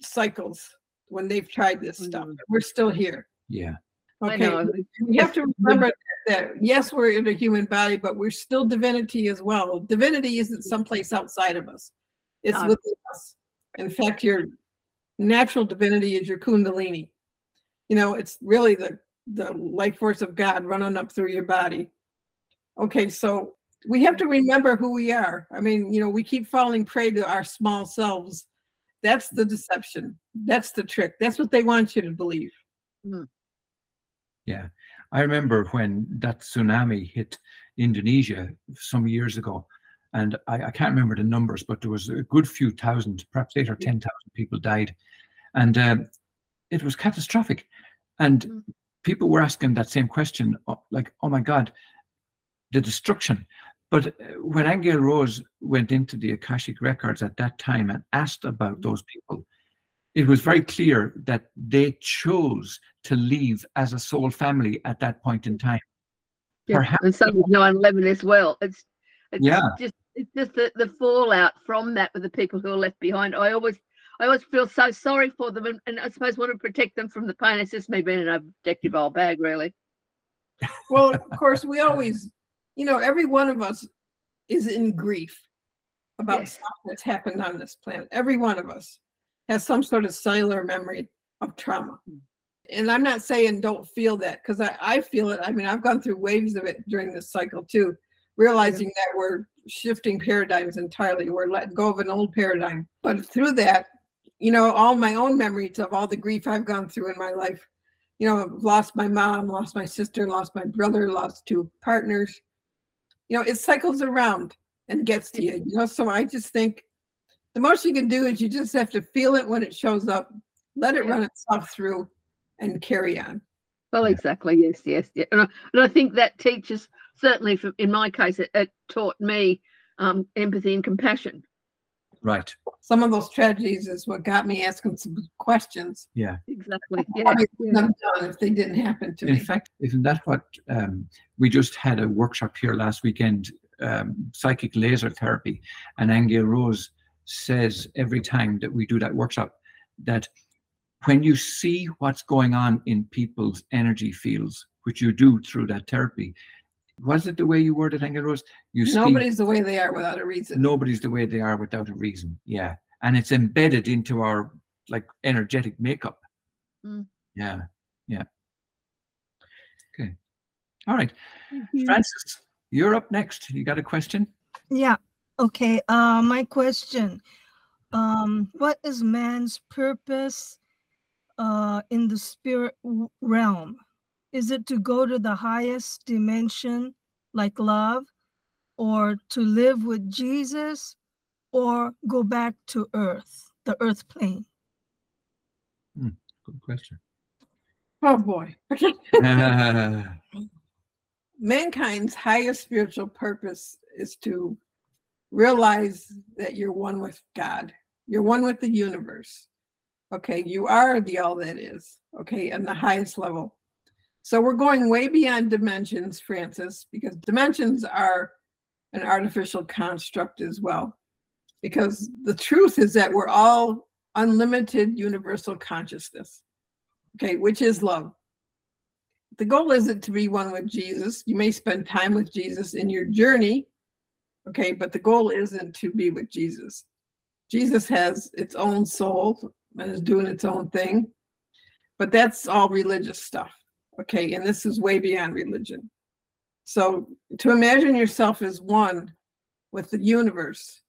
cycles when they've tried this stuff. Mm. We're still here. Yeah. Okay. know. We have to remember that yes, we're in a human body, but we're still divinity as well. Divinity isn't someplace outside of us. It's No. within us. In fact, your natural divinity is your kundalini. You know, it's really the the life force of God running up through your body. Okay, so we have to remember who we are. I mean, you know, we keep falling prey to our small selves. That's the deception. That's the trick. That's what they want you to believe. Yeah. I remember when that tsunami hit Indonesia some years ago, and I, I can't remember the numbers, but there was a good few thousand, perhaps eight or 10,000 people died. And um, it was catastrophic. And Mm. People were asking that same question, uh, like, oh my God, the destruction. But uh, when Aingeal Rose went into the Akashic records at that time and asked about those people, it was very clear that they chose to leave as a soul family at that point in time. Yeah, Perhaps- and so with 9/11 as well. It's it's Yeah. just it's just the, the fallout from that with the people who are left behind. I always I always feel so sorry for them, and, and I suppose want to protect them from the pain. It's just me being an objective old bag, really. Well, of course, we always, you know, every one of us is in grief about Yes. stuff that's happened on this planet. Every one of us has some sort of cellular memory of trauma. Hmm. And I'm not saying don't feel that because I, I feel it. I mean, I've gone through waves of it during this cycle too, realizing that we're shifting paradigms entirely. We're letting go of an old paradigm. But through that, you know, all my own memories of all the grief I've gone through in my life you know, I've lost my mom, lost my sister, lost my brother, lost two partners. You know, it cycles around and gets to you. You know, so I just think the most you can do is you just have to feel it when it shows up, let it run itself through, and carry on. Well, exactly. Yes, yes, yeah. And I, and I think that teaches certainly, for, in my case, it, it taught me um, empathy and compassion. Right. Some of those tragedies is what got me asking some questions. Yeah. Exactly. yeah. would I have done if they didn't happen to In me? fact, isn't that what um, we just had a workshop here last weekend, um, psychic laser therapy, and Aingeal Rose says every time that we do that workshop that when you see what's going on in people's energy fields, which you do through that therapy, was it the way you worded Aingeal Rose? You see Nobody's the way they are without a reason. nobody's the way they are without a reason. Yeah, and it's embedded into our like energetic makeup. Mm. Yeah, yeah. Okay. All right. Thank you. Frances, you're up next. You got a question? Yeah. Okay. Uh, my question: um, What is man's purpose uh, in the spirit realm? Is it to go to the highest dimension, like love, or to live with Jesus, or go back to Earth, the Earth plane? Good question. Oh boy. Uh, (laughs) mankind's highest spiritual purpose is to realize that you're one with God. You're one with the universe. Okay, you are the all that is. Okay, and the highest level. So we're going way beyond dimensions, Frances, because dimensions are an artificial construct as well. Because the truth is that we're all unlimited universal consciousness. Okay, which is love the goal isn't to be one with Jesus. You may spend time with Jesus in your journey, okay, but the goal isn't to be with Jesus. Jesus has its own soul and is doing its own thing, but that's all religious stuff, okay, and this is way beyond religion. So to imagine yourself as one with the universe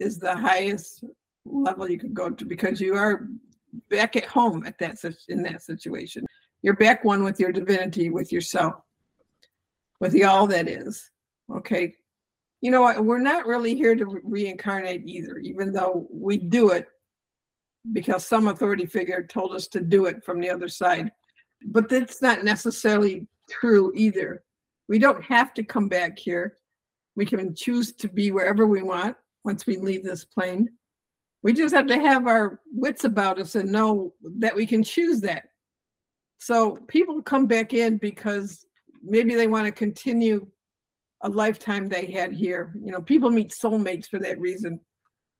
is the highest level you could go to because you are back at home at that in that situation you're back one with your divinity, with yourself, with the all that is. Okay. You know what? We're not really here to re- reincarnate either, even though we do it because some authority figure told us to do it from the other side. But that's not necessarily true either. We don't have to come back here. We can choose to be wherever we want once we leave this plane. We just have to have our wits about us and know that we can choose that. So people come back in because maybe they want to continue a lifetime they had here. You know, people meet soulmates for that reason.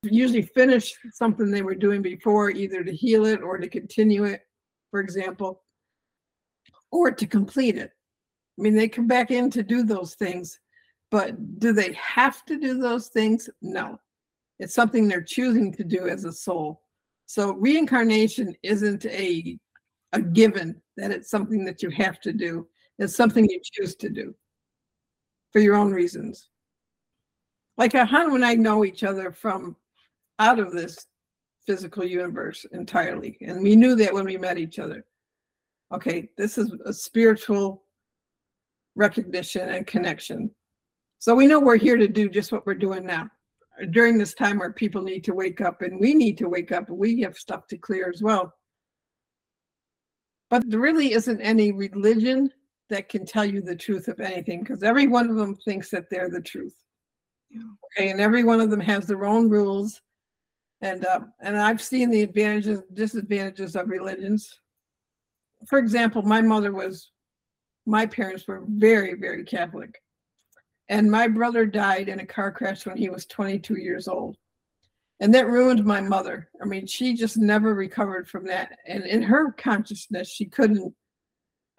Usually finish something they were doing before, either to heal it or to continue it, for example, or to complete it. I mean, they come back in to do those things, but do they have to do those things? No. It's something they're choosing to do as a soul. So reincarnation isn't a a given that it's something that you have to do. It's something you choose to do for your own reasons. Like uh, Ahonu and I know each other from out of this physical universe entirely. And we knew that when we met each other. Okay, this is a spiritual recognition and connection. So we know we're here to do just what we're doing now during this time where people need to wake up and we need to wake up we have stuff to clear as well. But there really isn't any religion that can tell you the truth of anything because every one of them thinks that they're the truth. Okay, and every one of them has their own rules. And uh, and I've seen the advantages, and disadvantages of religions. For example, my mother was, my parents were very, very Catholic. And my brother died in a car crash when he was 22 years old. And that ruined my mother. I mean, she just never recovered from that. And in her consciousness, she couldn't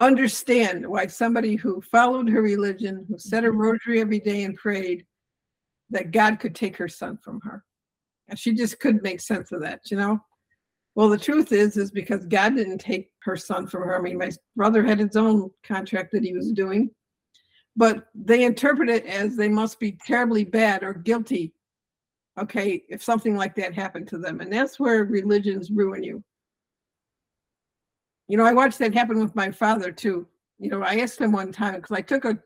understand why somebody who followed her religion, who said a rosary every day and prayed, that God could take her son from her. And she just couldn't make sense of that, you know? Well, the truth is, is because God didn't take her son from her. I mean, my brother had his own contract that he was doing but they interpret it as they must be terribly bad or guilty okay if something like that happened to them. And that's where religions ruin you. You know i watched that happen with my father too. You know i asked him one time because i took a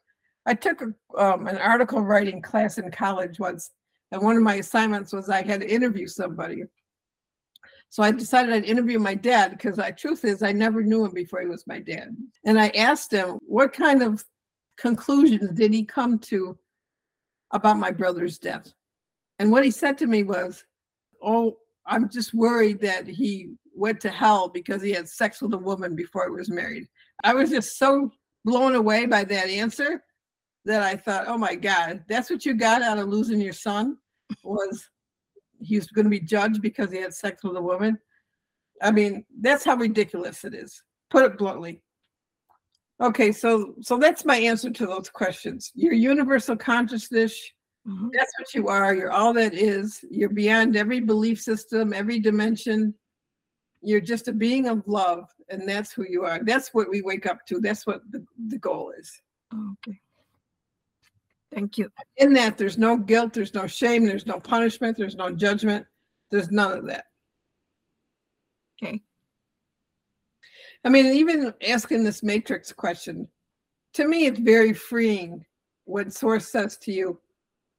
i took a, um, an article writing class in college once and one of my assignments was i had to interview somebody so i decided i'd interview my dad because the truth is i never knew him before he was my dad and i asked him what kind of conclusions did he come to about my brother's death? And what he said to me was, Oh, I'm just worried that he went to hell because he had sex with a woman before he was married. I was just so blown away by that answer that I thought, oh my God, that's what you got out of losing your son was he was going to be judged because he had sex with a woman. I mean, that's how ridiculous it is. Put it bluntly. Okay, so so that's my answer to those questions. Your universal consciousness, Mhm. that's what you are. You're all that is. You're beyond every belief system, every dimension. You're just a being of love, and that's who you are. That's what we wake up to. That's what the, the goal is. Okay. Thank you. In that, there's no guilt, there's no shame, there's no punishment, there's no judgment, there's none of that. Okay. I mean, even asking this matrix question, to me, it's very freeing when Source says to you,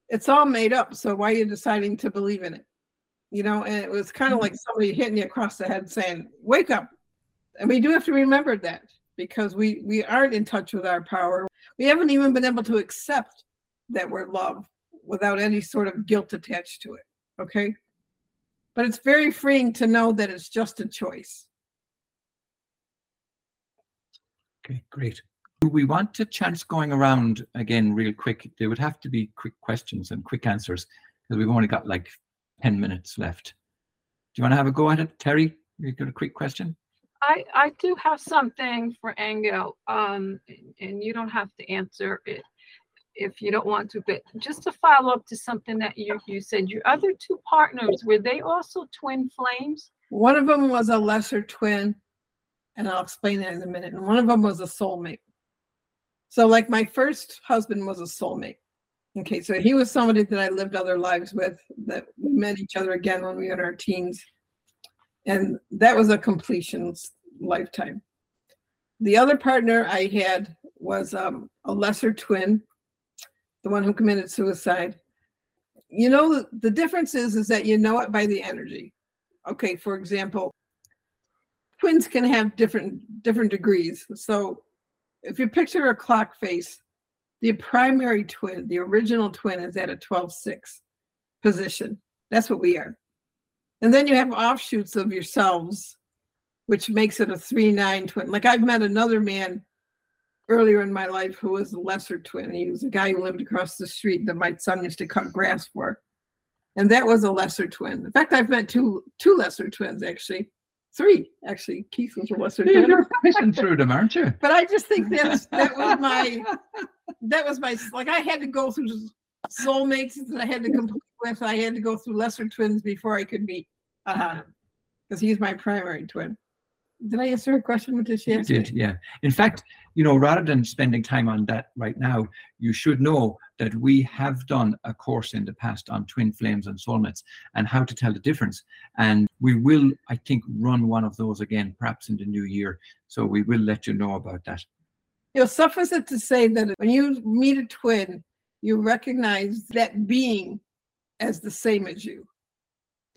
it's all made up. So why are you deciding to believe in it? You know, and it was kind of mm-hmm. like somebody hitting you across the head saying, wake up. And we do have to remember that because we we aren't in touch with our power. We haven't even been able to accept that we're love without any sort of guilt attached to it. Okay. But it's very freeing to know that it's just a choice. Okay, great. Do we want a chance going around again real quick? There would have to be quick questions and quick answers because we've only got like 10 minutes left. Do you want to have a go at it, Terry? You got a quick question? I, I do have something for Angel, um, and you don't have to answer it if you don't want to, but just to follow up to something that you, you said, your other two partners, were they also twin flames? One of them was a lesser twin, and I'll explain that in a minute. And one of them was a soulmate. So, like my first husband was a soulmate. Okay, so he was somebody that I lived other lives with, that we met each other again when we were in our teens. And that was a completion lifetime. The other partner I had was um, a lesser twin, the one who committed suicide. You know, the, difference is, is that you know it by the energy. Okay, for example, twins can have different different degrees. So if you picture a clock face, the primary twin, the original twin is at a 12-6 position. That's what we are. And then you have offshoots of yourselves, which makes it a three nine twin. Like I've met another man earlier in my life who was a lesser twin. He was a guy who lived across the street that my son used to cut grass for. And that was a lesser twin. In fact, I've met two two lesser twins actually. Three, actually. Keith was a lesser twin. You're pushing through them, aren't you? But I just think that's (laughs) that was my that was my like I had to go through soulmates that I had to complete with. I had to go through lesser twins before I could meet uh because he's my primary twin. Did I answer her question with this? You did, yeah. In fact, you know, rather than spending time on that right now, you should know that we have done a course in the past on twin flames and soulmates and how to tell the difference. And we will, I think, run one of those again, perhaps in the new year. So we will let you know about that. You know, suffice it to say that when you meet a twin, you recognize that being as the same as you.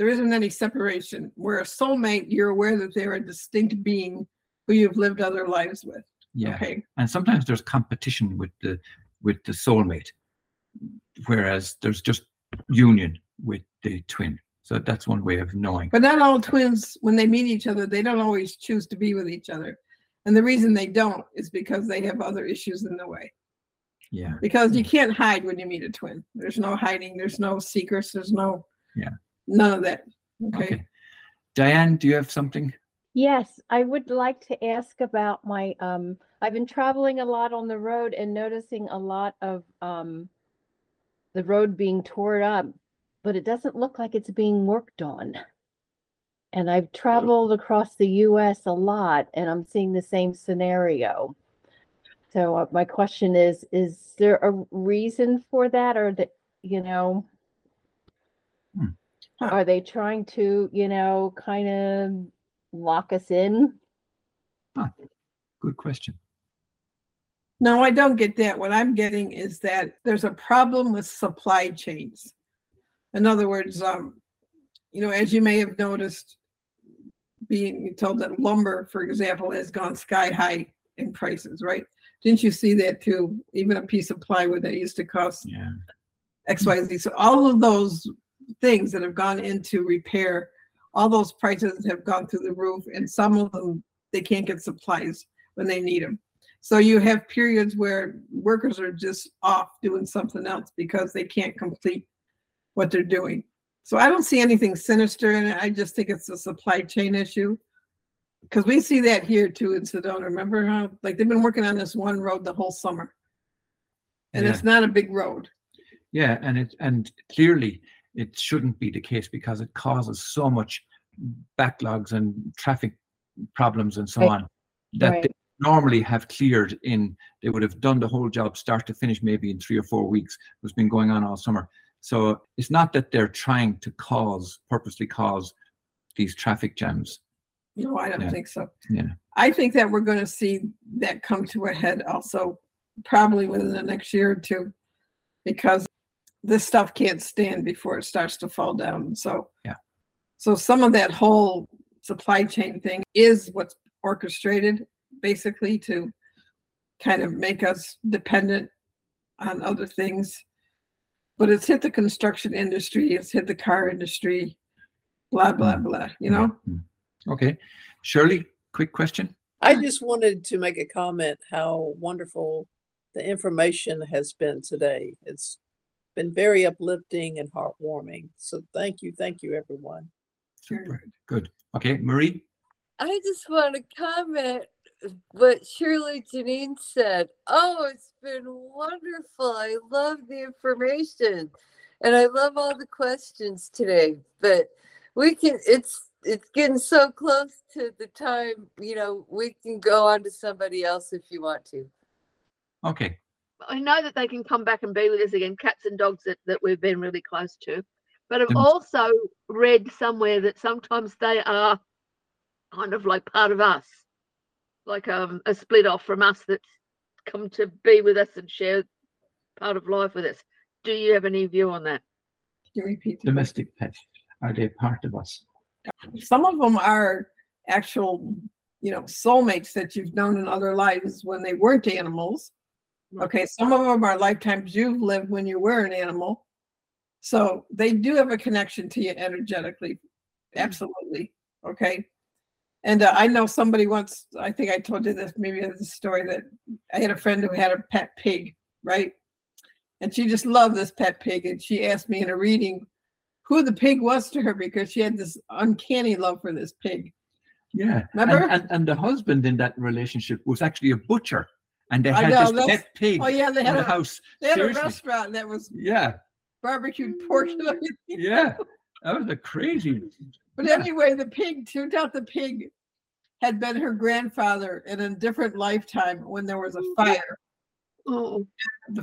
There isn't any separation. Where a soulmate, you're aware that they're a distinct being who you've lived other lives with. Yeah. Okay. And sometimes there's competition with the with the soulmate, whereas there's just union with the twin. So that's one way of knowing. But not all twins, when they meet each other, they don't always choose to be with each other. And the reason they don't is because they have other issues in the way. Yeah. Because you can't hide when you meet a twin. There's no hiding, there's no secrets, there's no Yeah. None of that. Okay. Okay. Diane, do you have something? Yes, I would like to ask about my, um, I've been traveling a lot on the road and noticing a lot of, um, the road being torn up, but it doesn't look like it's being worked on. And I've traveled across the US a lot and I'm seeing the same scenario. So uh, my question is, is there a reason for that or that, you know? Hmm. Huh. Are they trying to, you know, kind of lock us in? Good question. No, I don't get that. What I'm getting is that there's a problem with supply chains. In other words, um, you know, as you may have noticed, being told that lumber, for example, has gone sky high in prices, right? Didn't you see that too? Even a piece of plywood that used to cost Yeah. XYZ. So all of those things that have gone into repair, all those prices have gone through the roof, and some of them they can't get supplies when they need them. So you have periods where workers are just off doing something else because they can't complete what they're doing. So I don't see anything sinister in it. I just think it's a supply chain issue. Because we see that here too in Sedona. Remember how like they've been working on this one road the whole summer. And Yeah. it's not a big road. Yeah, and it and clearly it shouldn't be the case because it causes so much backlogs and traffic problems and so Right. on that Right. they normally have cleared in they would have done the whole job start to finish maybe in three or four weeks it's been going on all summer so it's not that they're trying to cause purposely cause these traffic jams No, I don't Yeah. think so. Yeah. I think that we're gonna see that come to a head also, probably within the next year or two. Because this stuff can't stand before it starts to fall down, so. Yeah. So some of that whole supply chain thing is what's orchestrated, basically to kind of make us dependent on other things. But it's hit the construction industry, it's hit the car industry, blah, blah, blah, you know? Mhm. okay shirley quick question I just wanted to make a comment how wonderful the information has been today. It's been very uplifting and heartwarming. So thank you, thank you, everyone. Super. good okay marie I just want to comment what Shirley Janine said. Oh, it's been wonderful. I love the information and I love all the questions today. But we can it's it's getting so close to the time, you know, we can go on to somebody else if you want to. okay I know that they can come back and be with us again, cats and dogs that, that we've been really close to. But I've Dem- also read somewhere that sometimes they are kind of like part of us, like um, a split off from us that's come to be with us and share part of life with us. Do you have any view on that? Can you repeat? the domestic pets are they part of us some of them are actual you know soulmates that you've known in other lives when they weren't animals Right. Okay some of them are lifetimes you've lived when you were an animal so they do have a connection to you energetically Absolutely. Okay. And uh, I know somebody once, I think I told you this, maybe it's a story that I had a friend who had a pet pig, right? And she just loved this pet pig. And she asked me in a reading who the pig was to her because she had this uncanny love for this pig. Yeah. Remember? And, and, and the husband in that relationship was actually a butcher. And they I had know, this pet pig Oh, yeah, they in had the a, house. they had a restaurant that was Yeah. barbecued pork. (laughs) Yeah. That was a crazy. But Yeah. anyway, the pig turned out the pig had been her grandfather in a different lifetime when there was a oh, fire. Oh,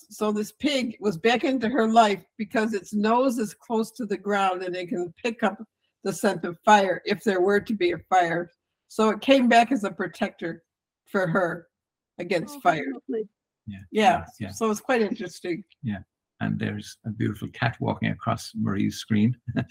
so this pig was back into her life because its nose is close to the ground and it can pick up the scent of fire if there were to be a fire. So it came back as a protector for her against oh, fire. lovely. Yeah. Yeah. Yeah. So it's quite interesting. Yeah. And there's a beautiful cat walking across Marie's screen. (laughs)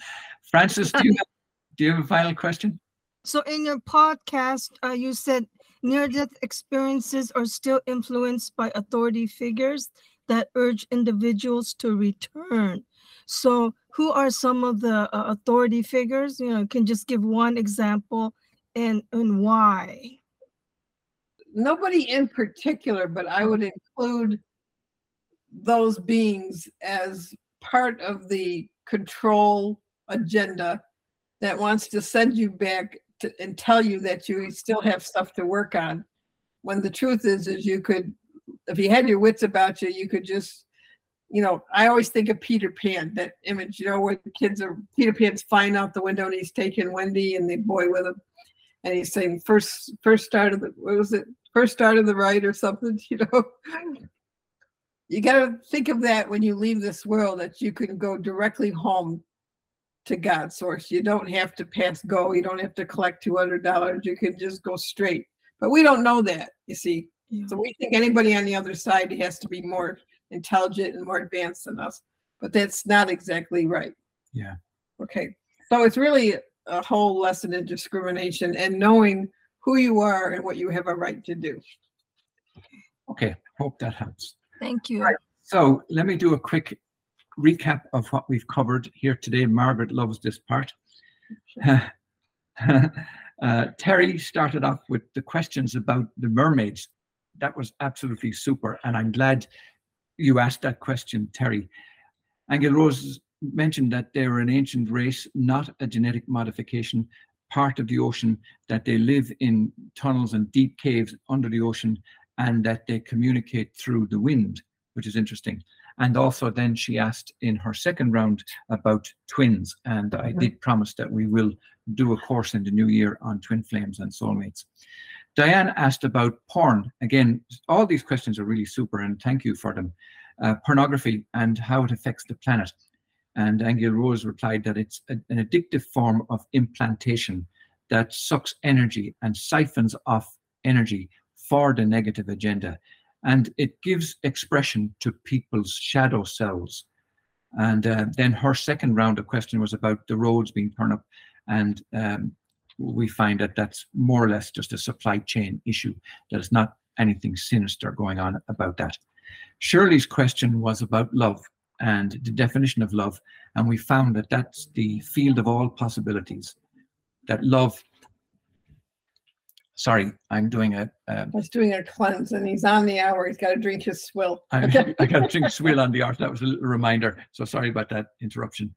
Frances, do you have, (laughs) do you have a final question? So in your podcast, uh, you said near-death experiences are still influenced by authority figures that urge individuals to return. So who are some of the uh, authority figures? You know, can just give one example and and why? Nobody in particular, but I would include those beings as part of the control agenda that wants to send you back to, and tell you that you still have stuff to work on. When the truth is, is you could, if you had your wits about you, you could just, you know, I always think of Peter Pan, that image, you know, where the kids are, Peter Pan's flying out the window and he's taking Wendy and the boy with him. And he's saying, first, first start of the, what was it? First start of the right or something, (laughs) you know? You got to think of that when you leave this world, that you can go directly home to God's source. You don't have to pass go. You don't have to collect two hundred dollars. You can just go straight. But we don't know that, you see. Yeah. So we think anybody on the other side has to be more intelligent and more advanced than us. But that's not exactly right. Yeah. Okay. So it's really a whole lesson in discrimination and knowing who you are and what you have a right to do. Okay. Hope that helps. Thank you. So let me do a quick recap of what we've covered here today. Margaret loves this part. (laughs) uh, Terry started off with the questions about the mermaids. That was absolutely super. And I'm glad you asked that question, Terry. Aingeal Rose mentioned that they were an ancient race, not a genetic modification, part of the ocean, that they live in tunnels and deep caves under the ocean, and that they communicate through the wind, which is interesting. And also, then she asked in her second round about twins. And I Mhm. did promise that we will do a course in the new year on twin flames and soulmates. Diane asked about porn. Again, all these questions are really super, and thank you for them. Uh, pornography and how it affects the planet. And Aingeal Rose replied that it's a- an addictive form of implantation that sucks energy and siphons off energy for the negative agenda. And it gives expression to people's shadow selves. And uh, then her second round of question was about the roads being turned up. And um, we find that that's more or less just a supply chain issue. There's not anything sinister going on about that. Shirley's question was about love and the definition of love. And we found that that's the field of all possibilities. That love, sorry, I'm doing a, a He's doing a cleanse and he's on the hour. He's got to drink his swill. (laughs) I, I got to drink swill on the art. That was a little reminder. So sorry about that interruption.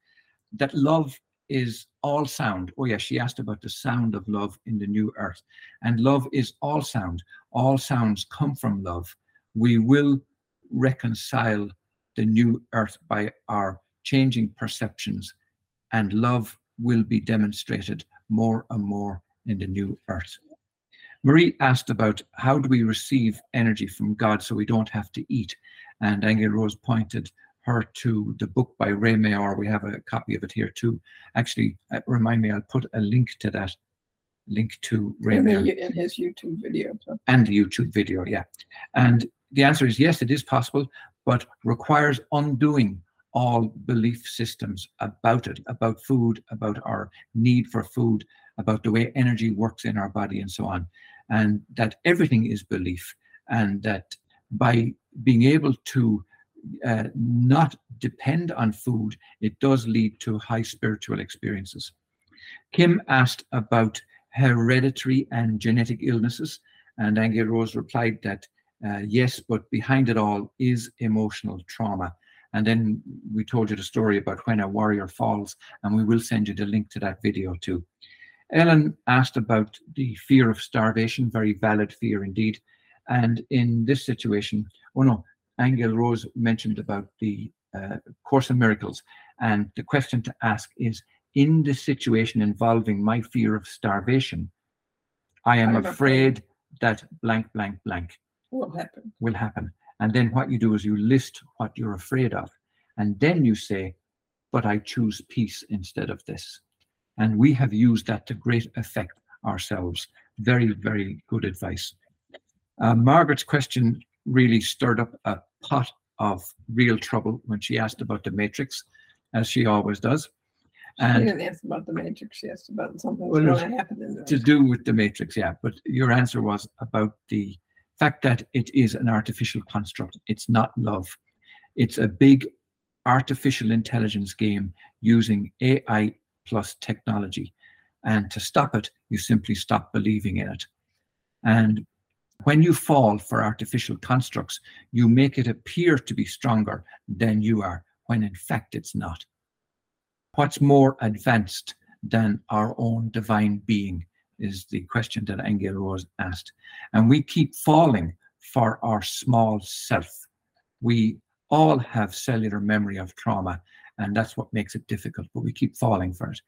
That love is all sound. Oh, yeah, she asked about the sound of love in the new earth. And love is all sound. All sounds come from love. We will reconcile the new earth by our changing perceptions, and love will be demonstrated more and more in the new earth. Marie asked about how do we receive energy from God so we don't have to eat. And Aingeal Rose pointed her to the book by Ray Maor. We have a copy of it here too. Actually, uh, remind me, I'll put a link to that, link to Ray in, Maor in his YouTube video. So and the YouTube video, yeah. And the answer is yes, it is possible, but requires undoing all belief systems about it, about food, about our need for food, about the way energy works in our body, and so on. And that everything is belief, and that by being able to uh, not depend on food, it does lead to high spiritual experiences. Kim asked about hereditary and genetic illnesses, and Aingeal Rose replied that uh, yes, but behind it all is emotional trauma. And then we told you the story about when a warrior falls, and we will send you the link to that video too. Ellen asked about the fear of starvation, very valid fear indeed. And in this situation, oh no, Aingeal Rose mentioned about the uh, Course in Miracles. And the question to ask is, in the situation involving my fear of starvation, I am afraid that blank, blank, blank Will happen. will happen. And then what you do is you list what you're afraid of. And then you say, but I choose peace instead of this. And we have used that to great effect ourselves. Very, very good advice. Uh, Margaret's question really stirred up a pot of real trouble when she asked about the matrix, as she always does. She And didn't ask about the matrix. She asked about something Well, going to happen in to do with the matrix, yeah. But your answer was about the fact that it is an artificial construct. It's not love. It's a big artificial intelligence game using AI plus technology. And to stop it, you simply stop believing in it. And when you fall for artificial constructs, you make it appear to be stronger than you are, when in fact it's not. What's more advanced than our own divine being is the question that Aingeal Rose asked. And we keep falling for our small self. We all have cellular memory of trauma, and that's what makes it difficult, but we keep falling for it.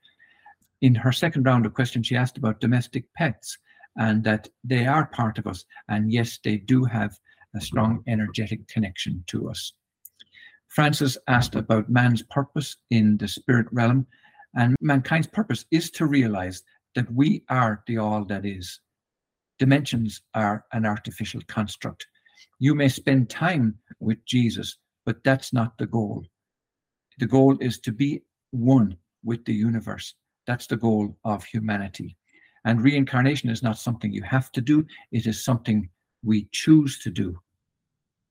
In her second round of questions, she asked about domestic pets and that they are part of us. And yes, they do have a strong energetic connection to us. Frances asked about man's purpose in the spirit realm, and mankind's purpose is to realize that we are the all that is. Dimensions are an artificial construct. You may spend time with Jesus, but that's not the goal. The goal is to be one with the universe. That's the goal of humanity. And reincarnation is not something you have to do, it is something we choose to do.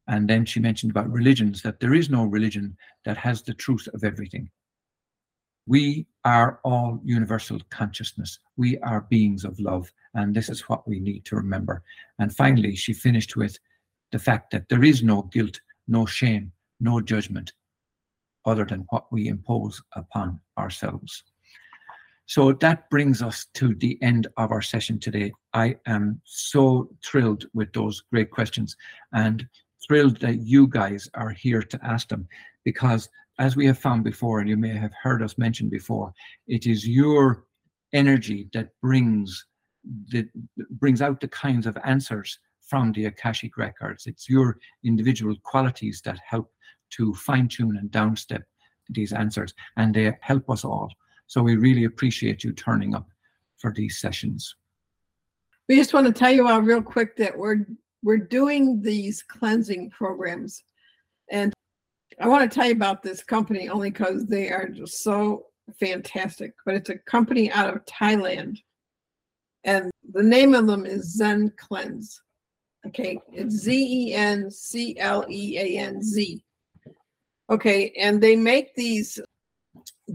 And then she mentioned about religions that there is no religion that has the truth of everything. We are all universal consciousness. We are beings of love. And this is what we need to remember. And finally, she finished with the fact that there is no guilt, no shame, no judgment other than what we impose upon ourselves. So that brings us to the end of our session today. I am so thrilled with those great questions and thrilled that you guys are here to ask them because as we have found before, and you may have heard us mention before, it is your energy that brings the brings out the kinds of answers from the Akashic records. It's your individual qualities that help to fine tune and downstep these answers, and they help us all. So we really appreciate you turning up for these sessions. We just want to tell you all real quick that we're we're doing these cleansing programs, and I want to tell you about this company only because they are just so fantastic. But it's a company out of Thailand, and the name of them is ZenCleanz. Okay, it's Z E N C L E A N Z. Okay, and they make these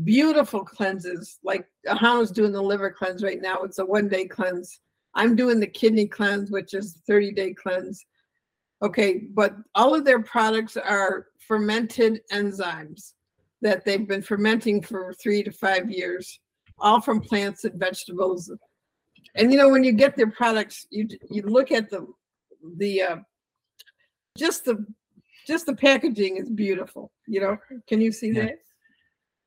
beautiful cleanses. Like Ahonu's doing the liver cleanse right now. It's a one day cleanse. I'm doing the kidney cleanse, which is 30 day cleanse. Okay, but all of their products are fermented enzymes that they've been fermenting for three to five years, all from plants and vegetables. And you know, when you get their products, you you look at the the uh, just the just the packaging is beautiful. You know, can you see Yeah. that?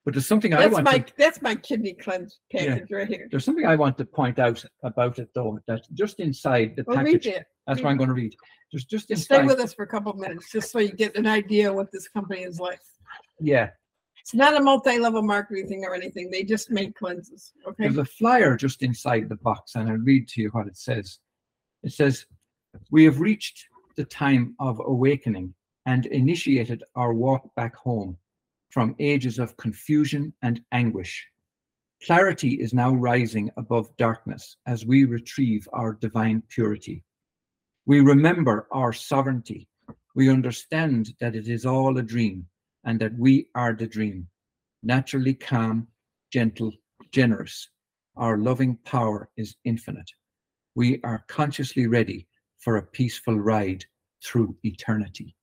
But there's something I That's want my to that's my kidney cleanse Yeah. package right here. there's something I want to point out about it though, that just inside the Well, read package, it. that's what I'm going to read. There's just Just stay with us for a couple of minutes, just so you get an idea what this company is like. yeah, It's not a multi-level marketing thing or anything. They just make cleanses. Okay. There's a flyer just inside the box, and I'll read to you what it says. It says, We have reached the time of awakening and initiated our walk back home from ages of confusion and anguish. Clarity is now rising above darkness as we retrieve our divine purity. We remember our sovereignty. We understand that it is all a dream and that we are the dream, naturally calm, gentle, generous, our loving power is infinite. We are consciously ready for a peaceful ride through eternity.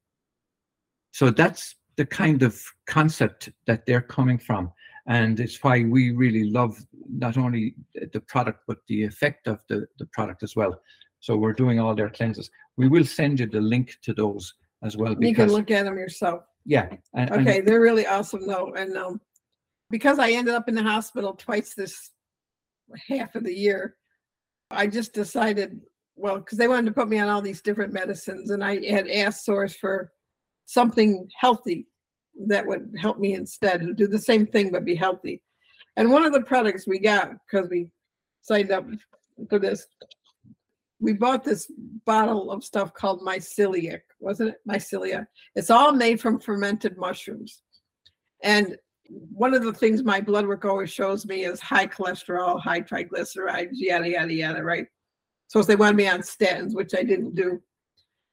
So that's the kind of concept that they're coming from. And it's why we really love not only the product, but the effect of the, the product as well. So we're doing all their cleanses. We will send you the link to those as well You can look at them yourself. yeah. and- and- Okay, they're really awesome though. And um, because I ended up in the hospital twice this half of the year, I just decided, well, because they wanted to put me on all these different medicines and I had asked Source for something healthy that would help me instead and do the same thing but be healthy. And one of the products we got because we signed up for this, we bought this bottle of stuff called mycelium, wasn't it? Mycelia. It's all made from fermented mushrooms. And one of the things my blood work always shows me is high cholesterol, high triglycerides, yada, yada, yada, right? So they wanted me on statins, which I didn't do.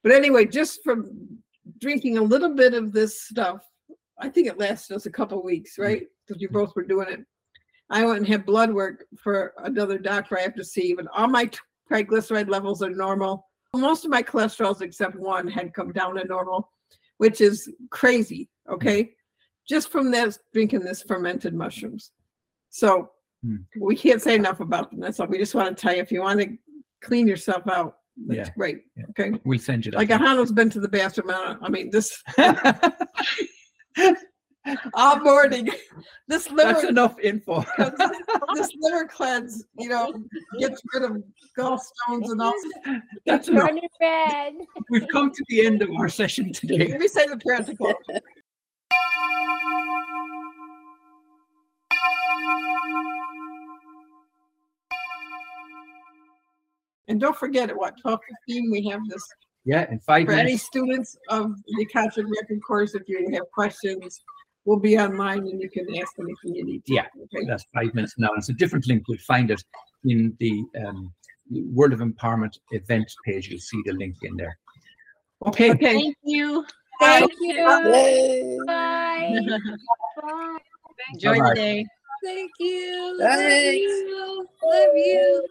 But anyway, just from drinking a little bit of this stuff, I think it lasted us a couple weeks, right? Because we both were doing it. I went and had blood work for another doctor I have to see, but all my triglyceride levels are normal. Most of my cholesterols, except one, had come down to normal, which is crazy. Okay. Just from this drinking this fermented mushrooms. So Hmm. we can't say enough about them. That's all. We just want to tell you if you want to clean yourself out, that's Yeah. great. Yeah. Okay. We'll send you that. Like link. Ahonu's been to the bathroom. I I mean, this (laughs) all morning. This That's liver, enough info. (laughs) this liver cleanse, you know, gets rid of gallstones and all. That's enough. Turn it red. We've come to the end of our session today. Let me say the prayer to close. And don't forget at what, twelve fifteen, we have this, Yeah, in five for any students of the Akashic Record course, if you have questions, we'll be online and you can ask anything you need. to. Yeah. Okay. That's five minutes now. It's a different link. You'll find it in the um, World of Empowerment events page. You'll see the link in there. Okay. Okay. Thank you. Thank you. Yay. Bye. (laughs) Bye. Enjoy Bye-bye. the day. Thank you. Thanks. Love you. Love you.